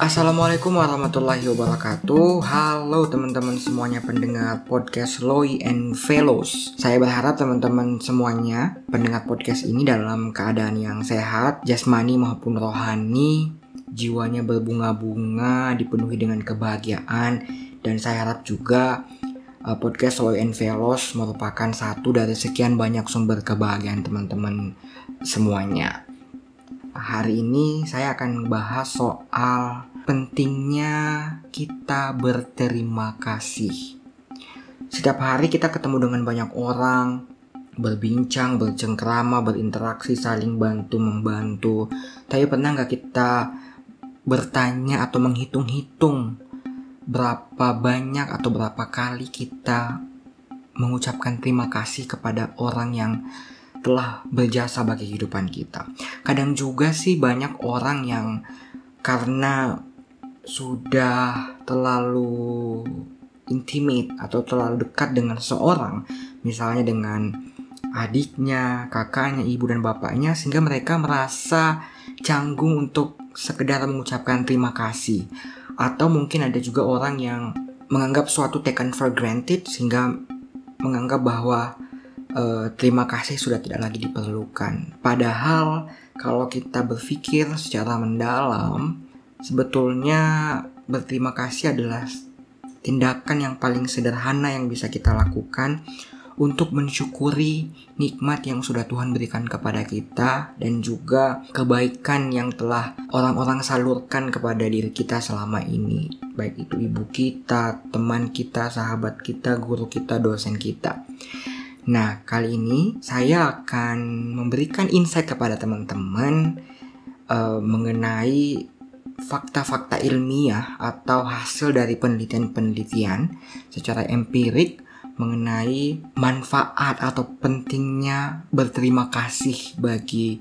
Assalamualaikum warahmatullahi wabarakatuh. Halo teman-teman semuanya pendengar podcast Loy and Fellows. Saya berharap teman-teman semuanya pendengar podcast ini dalam keadaan yang sehat Jasmani maupun rohani. Jiwanya berbunga-bunga dipenuhi dengan kebahagiaan. Dan saya harap juga uh, podcast Loy and Fellows merupakan satu dari sekian banyak sumber kebahagiaan teman-teman semuanya. Hari ini saya akan membahas soal pentingnya kita berterima kasih. Setiap hari kita ketemu dengan banyak orang, berbincang, bercengkrama, berinteraksi, saling bantu membantu. Tapi pernah nggak kita bertanya atau menghitung-hitung berapa banyak atau berapa kali kita mengucapkan terima kasih kepada orang yang telah berjasa bagi kehidupan kita. Kadang juga sih banyak orang yang karena sudah terlalu intimate atau terlalu dekat dengan seorang, misalnya dengan adiknya, kakaknya, ibu dan bapaknya sehingga mereka merasa canggung untuk sekedar mengucapkan terima kasih. Atau mungkin ada juga orang yang menganggap suatu taken for granted sehingga menganggap bahwa uh, terima kasih sudah tidak lagi diperlukan. Padahal kalau kita berpikir secara mendalam, sebetulnya berterima kasih adalah tindakan yang paling sederhana yang bisa kita lakukan untuk mensyukuri nikmat yang sudah Tuhan berikan kepada kita dan juga kebaikan yang telah orang-orang salurkan kepada diri kita selama ini baik itu ibu kita, teman kita, sahabat kita, guru kita, dosen kita. Nah, kali ini saya akan memberikan insight kepada teman-teman uh, mengenai fakta-fakta ilmiah atau hasil dari penelitian-penelitian secara empirik mengenai manfaat atau pentingnya berterima kasih bagi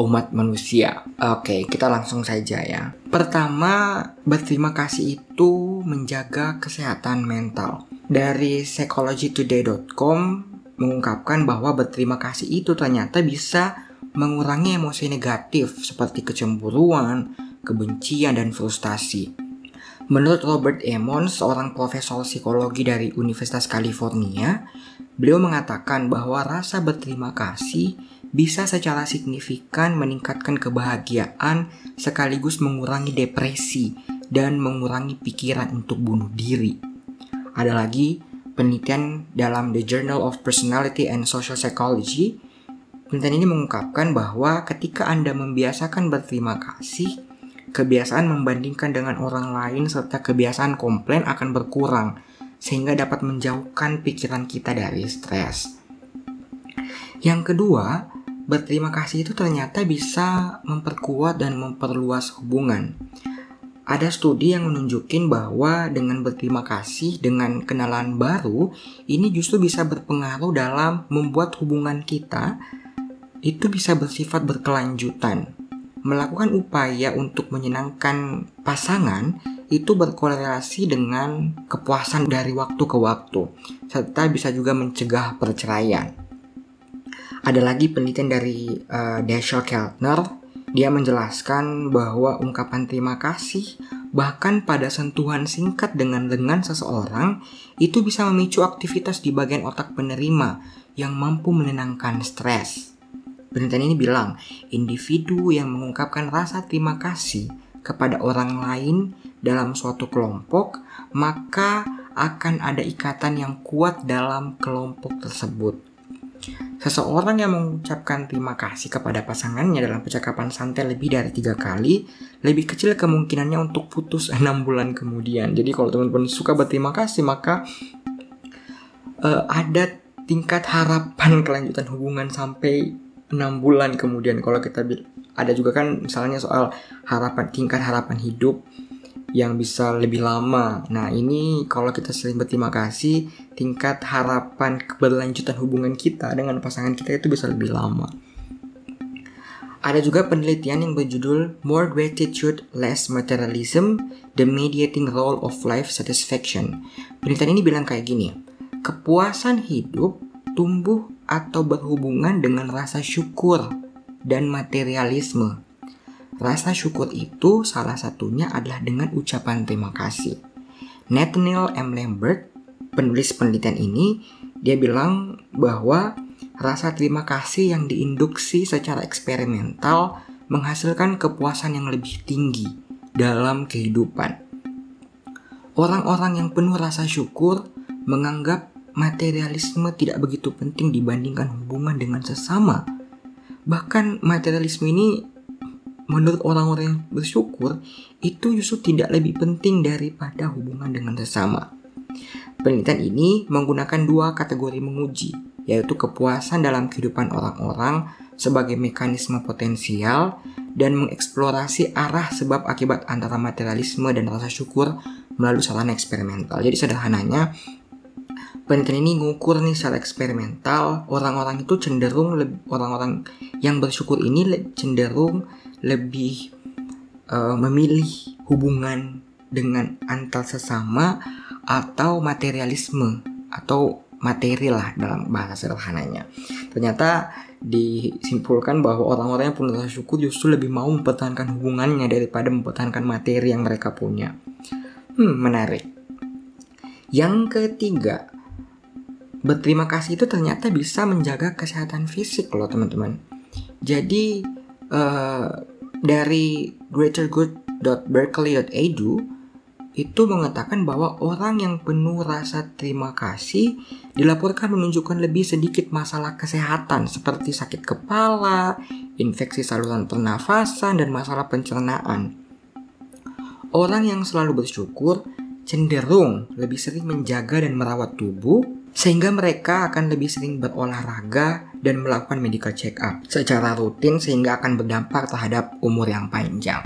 umat manusia. Oke, kita langsung saja ya. Pertama, berterima kasih itu menjaga kesehatan mental. Dari psychologytoday.com mengungkapkan bahwa berterima kasih itu ternyata bisa mengurangi emosi negatif seperti kecemburuan, kebencian, dan frustasi. Menurut Robert Emmons, seorang profesor psikologi dari Universitas California, beliau mengatakan bahwa rasa berterima kasih bisa secara signifikan meningkatkan kebahagiaan sekaligus mengurangi depresi dan mengurangi pikiran untuk bunuh diri. Ada lagi penelitian dalam The Journal of Personality and Social Psychology. Penelitian ini mengungkapkan bahwa ketika Anda membiasakan berterima kasih, kebiasaan membandingkan dengan orang lain serta kebiasaan komplain akan berkurang sehingga dapat menjauhkan pikiran kita dari stres. Yang kedua, berterima kasih itu ternyata bisa memperkuat dan memperluas hubungan. Ada studi yang menunjukkan bahwa dengan berterima kasih dengan kenalan baru, ini justru bisa berpengaruh dalam membuat hubungan kita itu bisa bersifat berkelanjutan melakukan upaya untuk menyenangkan pasangan itu berkorelasi dengan kepuasan dari waktu ke waktu, serta bisa juga mencegah perceraian. Ada lagi penelitian dari uh, Dashiell Keltner, dia menjelaskan bahwa ungkapan terima kasih bahkan pada sentuhan singkat dengan dengan seseorang itu bisa memicu aktivitas di bagian otak penerima yang mampu menenangkan stres. Penelitian ini bilang, individu yang mengungkapkan rasa terima kasih kepada orang lain dalam suatu kelompok, maka akan ada ikatan yang kuat dalam kelompok tersebut. Seseorang yang mengucapkan terima kasih kepada pasangannya dalam percakapan santai lebih dari tiga kali, lebih kecil kemungkinannya untuk putus enam bulan kemudian. Jadi kalau teman-teman suka berterima kasih, maka uh, ada tingkat harapan kelanjutan hubungan sampai enam bulan kemudian kalau kita ada juga kan misalnya soal harapan tingkat harapan hidup yang bisa lebih lama. Nah, ini kalau kita sering berterima kasih, tingkat harapan keberlanjutan hubungan kita dengan pasangan kita itu bisa lebih lama. Ada juga penelitian yang berjudul More Gratitude, Less Materialism, The Mediating Role of Life Satisfaction. Penelitian ini bilang kayak gini, kepuasan hidup tumbuh atau berhubungan dengan rasa syukur dan materialisme. Rasa syukur itu salah satunya adalah dengan ucapan terima kasih. Nathaniel M. Lambert, penulis penelitian ini, dia bilang bahwa rasa terima kasih yang diinduksi secara eksperimental menghasilkan kepuasan yang lebih tinggi dalam kehidupan. Orang-orang yang penuh rasa syukur menganggap materialisme tidak begitu penting dibandingkan hubungan dengan sesama. Bahkan materialisme ini menurut orang-orang yang bersyukur itu justru tidak lebih penting daripada hubungan dengan sesama. Penelitian ini menggunakan dua kategori menguji, yaitu kepuasan dalam kehidupan orang-orang sebagai mekanisme potensial dan mengeksplorasi arah sebab akibat antara materialisme dan rasa syukur melalui sarana eksperimental. Jadi sederhananya, penelitian ini ngukur nih secara eksperimental orang-orang itu cenderung orang-orang yang bersyukur ini cenderung lebih uh, memilih hubungan dengan antar sesama atau materialisme atau materi lah dalam bahasa sederhananya. Ternyata disimpulkan bahwa orang-orang yang punya rasa syukur justru lebih mau mempertahankan hubungannya daripada mempertahankan materi yang mereka punya. Hmm, menarik. Yang ketiga, berterima kasih itu ternyata bisa menjaga kesehatan fisik loh teman-teman. Jadi uh, dari greatergood.berkeley.edu itu mengatakan bahwa orang yang penuh rasa terima kasih dilaporkan menunjukkan lebih sedikit masalah kesehatan seperti sakit kepala, infeksi saluran pernafasan, dan masalah pencernaan. Orang yang selalu bersyukur cenderung lebih sering menjaga dan merawat tubuh sehingga mereka akan lebih sering berolahraga dan melakukan medical check up secara rutin sehingga akan berdampak terhadap umur yang panjang.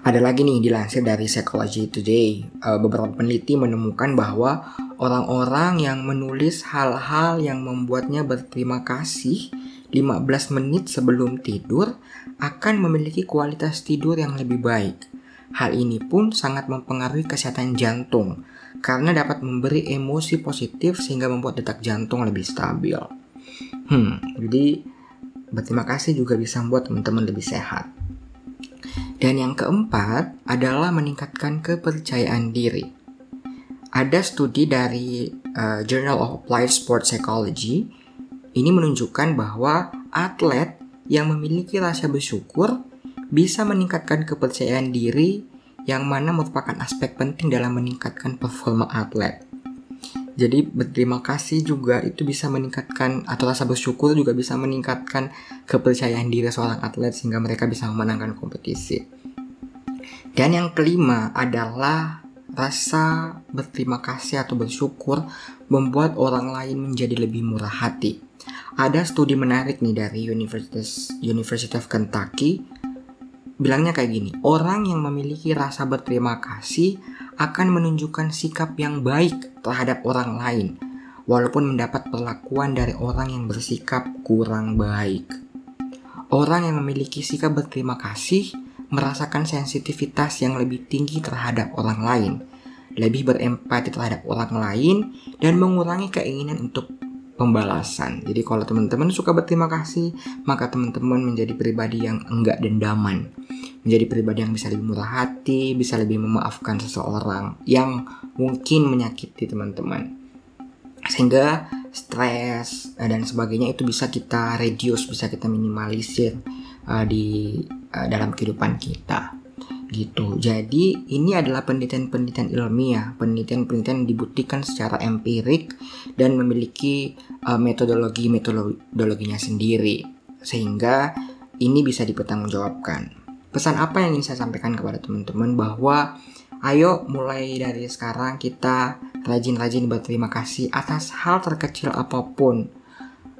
Ada lagi nih dilansir dari Psychology Today, eh, beberapa peneliti menemukan bahwa orang-orang yang menulis hal-hal yang membuatnya berterima kasih 15 menit sebelum tidur akan memiliki kualitas tidur yang lebih baik. Hal ini pun sangat mempengaruhi kesehatan jantung karena dapat memberi emosi positif sehingga membuat detak jantung lebih stabil. Hmm, jadi berterima kasih juga bisa membuat teman-teman lebih sehat. Dan yang keempat adalah meningkatkan kepercayaan diri. Ada studi dari uh, Journal of Applied Sport Psychology ini menunjukkan bahwa atlet yang memiliki rasa bersyukur bisa meningkatkan kepercayaan diri yang mana merupakan aspek penting dalam meningkatkan performa atlet. Jadi berterima kasih juga itu bisa meningkatkan atau rasa bersyukur juga bisa meningkatkan kepercayaan diri seorang atlet sehingga mereka bisa memenangkan kompetisi. Dan yang kelima adalah rasa berterima kasih atau bersyukur membuat orang lain menjadi lebih murah hati. Ada studi menarik nih dari Universitas University of Kentucky bilangnya kayak gini, orang yang memiliki rasa berterima kasih akan menunjukkan sikap yang baik terhadap orang lain, walaupun mendapat perlakuan dari orang yang bersikap kurang baik. Orang yang memiliki sikap berterima kasih merasakan sensitivitas yang lebih tinggi terhadap orang lain, lebih berempati terhadap orang lain, dan mengurangi keinginan untuk pembalasan. Jadi kalau teman-teman suka berterima kasih, maka teman-teman menjadi pribadi yang enggak dendaman. Menjadi pribadi yang bisa lebih murah hati, bisa lebih memaafkan seseorang yang mungkin menyakiti teman-teman. Sehingga stres eh, dan sebagainya itu bisa kita reduce, bisa kita minimalisir uh, di uh, dalam kehidupan kita gitu. Jadi ini adalah penelitian-penelitian ilmiah, penelitian-penelitian dibuktikan secara empirik dan memiliki uh, metodologi metodologinya sendiri sehingga ini bisa dipertanggungjawabkan. Pesan apa yang ingin saya sampaikan kepada teman-teman bahwa ayo mulai dari sekarang kita rajin-rajin berterima kasih atas hal terkecil apa pun.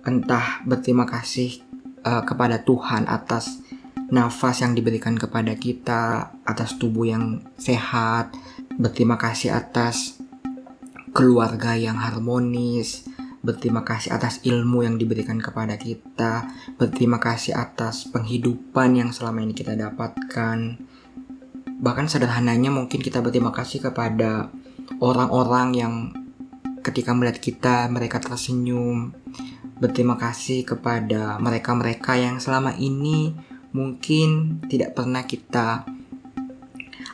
Entah berterima kasih uh, kepada Tuhan atas nafas yang diberikan kepada kita, atas tubuh yang sehat, berterima kasih atas keluarga yang harmonis, berterima kasih atas ilmu yang diberikan kepada kita, berterima kasih atas penghidupan yang selama ini kita dapatkan. Bahkan sederhananya mungkin kita berterima kasih kepada orang-orang yang ketika melihat kita mereka tersenyum. Berterima kasih kepada mereka-mereka yang selama ini mungkin tidak pernah kita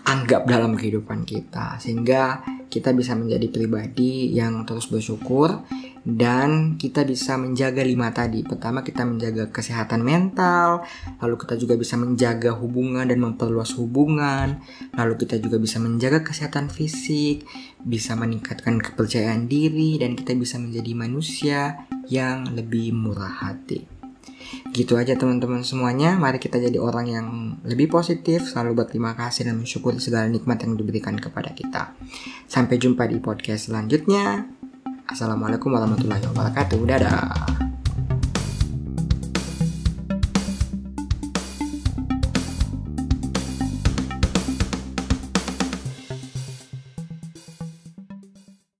anggap dalam kehidupan kita sehingga kita bisa menjadi pribadi yang terus bersyukur dan kita bisa menjaga lima tadi. Pertama kita menjaga kesehatan mental, lalu kita juga bisa menjaga hubungan dan memperluas hubungan, lalu kita juga bisa menjaga kesehatan fisik, bisa meningkatkan kepercayaan diri dan kita bisa menjadi manusia yang lebih murah hati. Gitu aja teman-teman semuanya. Mari kita jadi orang yang lebih positif, selalu berterima kasih dan mensyukuri segala nikmat yang diberikan kepada kita. Sampai jumpa di podcast selanjutnya. Assalamualaikum warahmatullahi wabarakatuh. Dadah.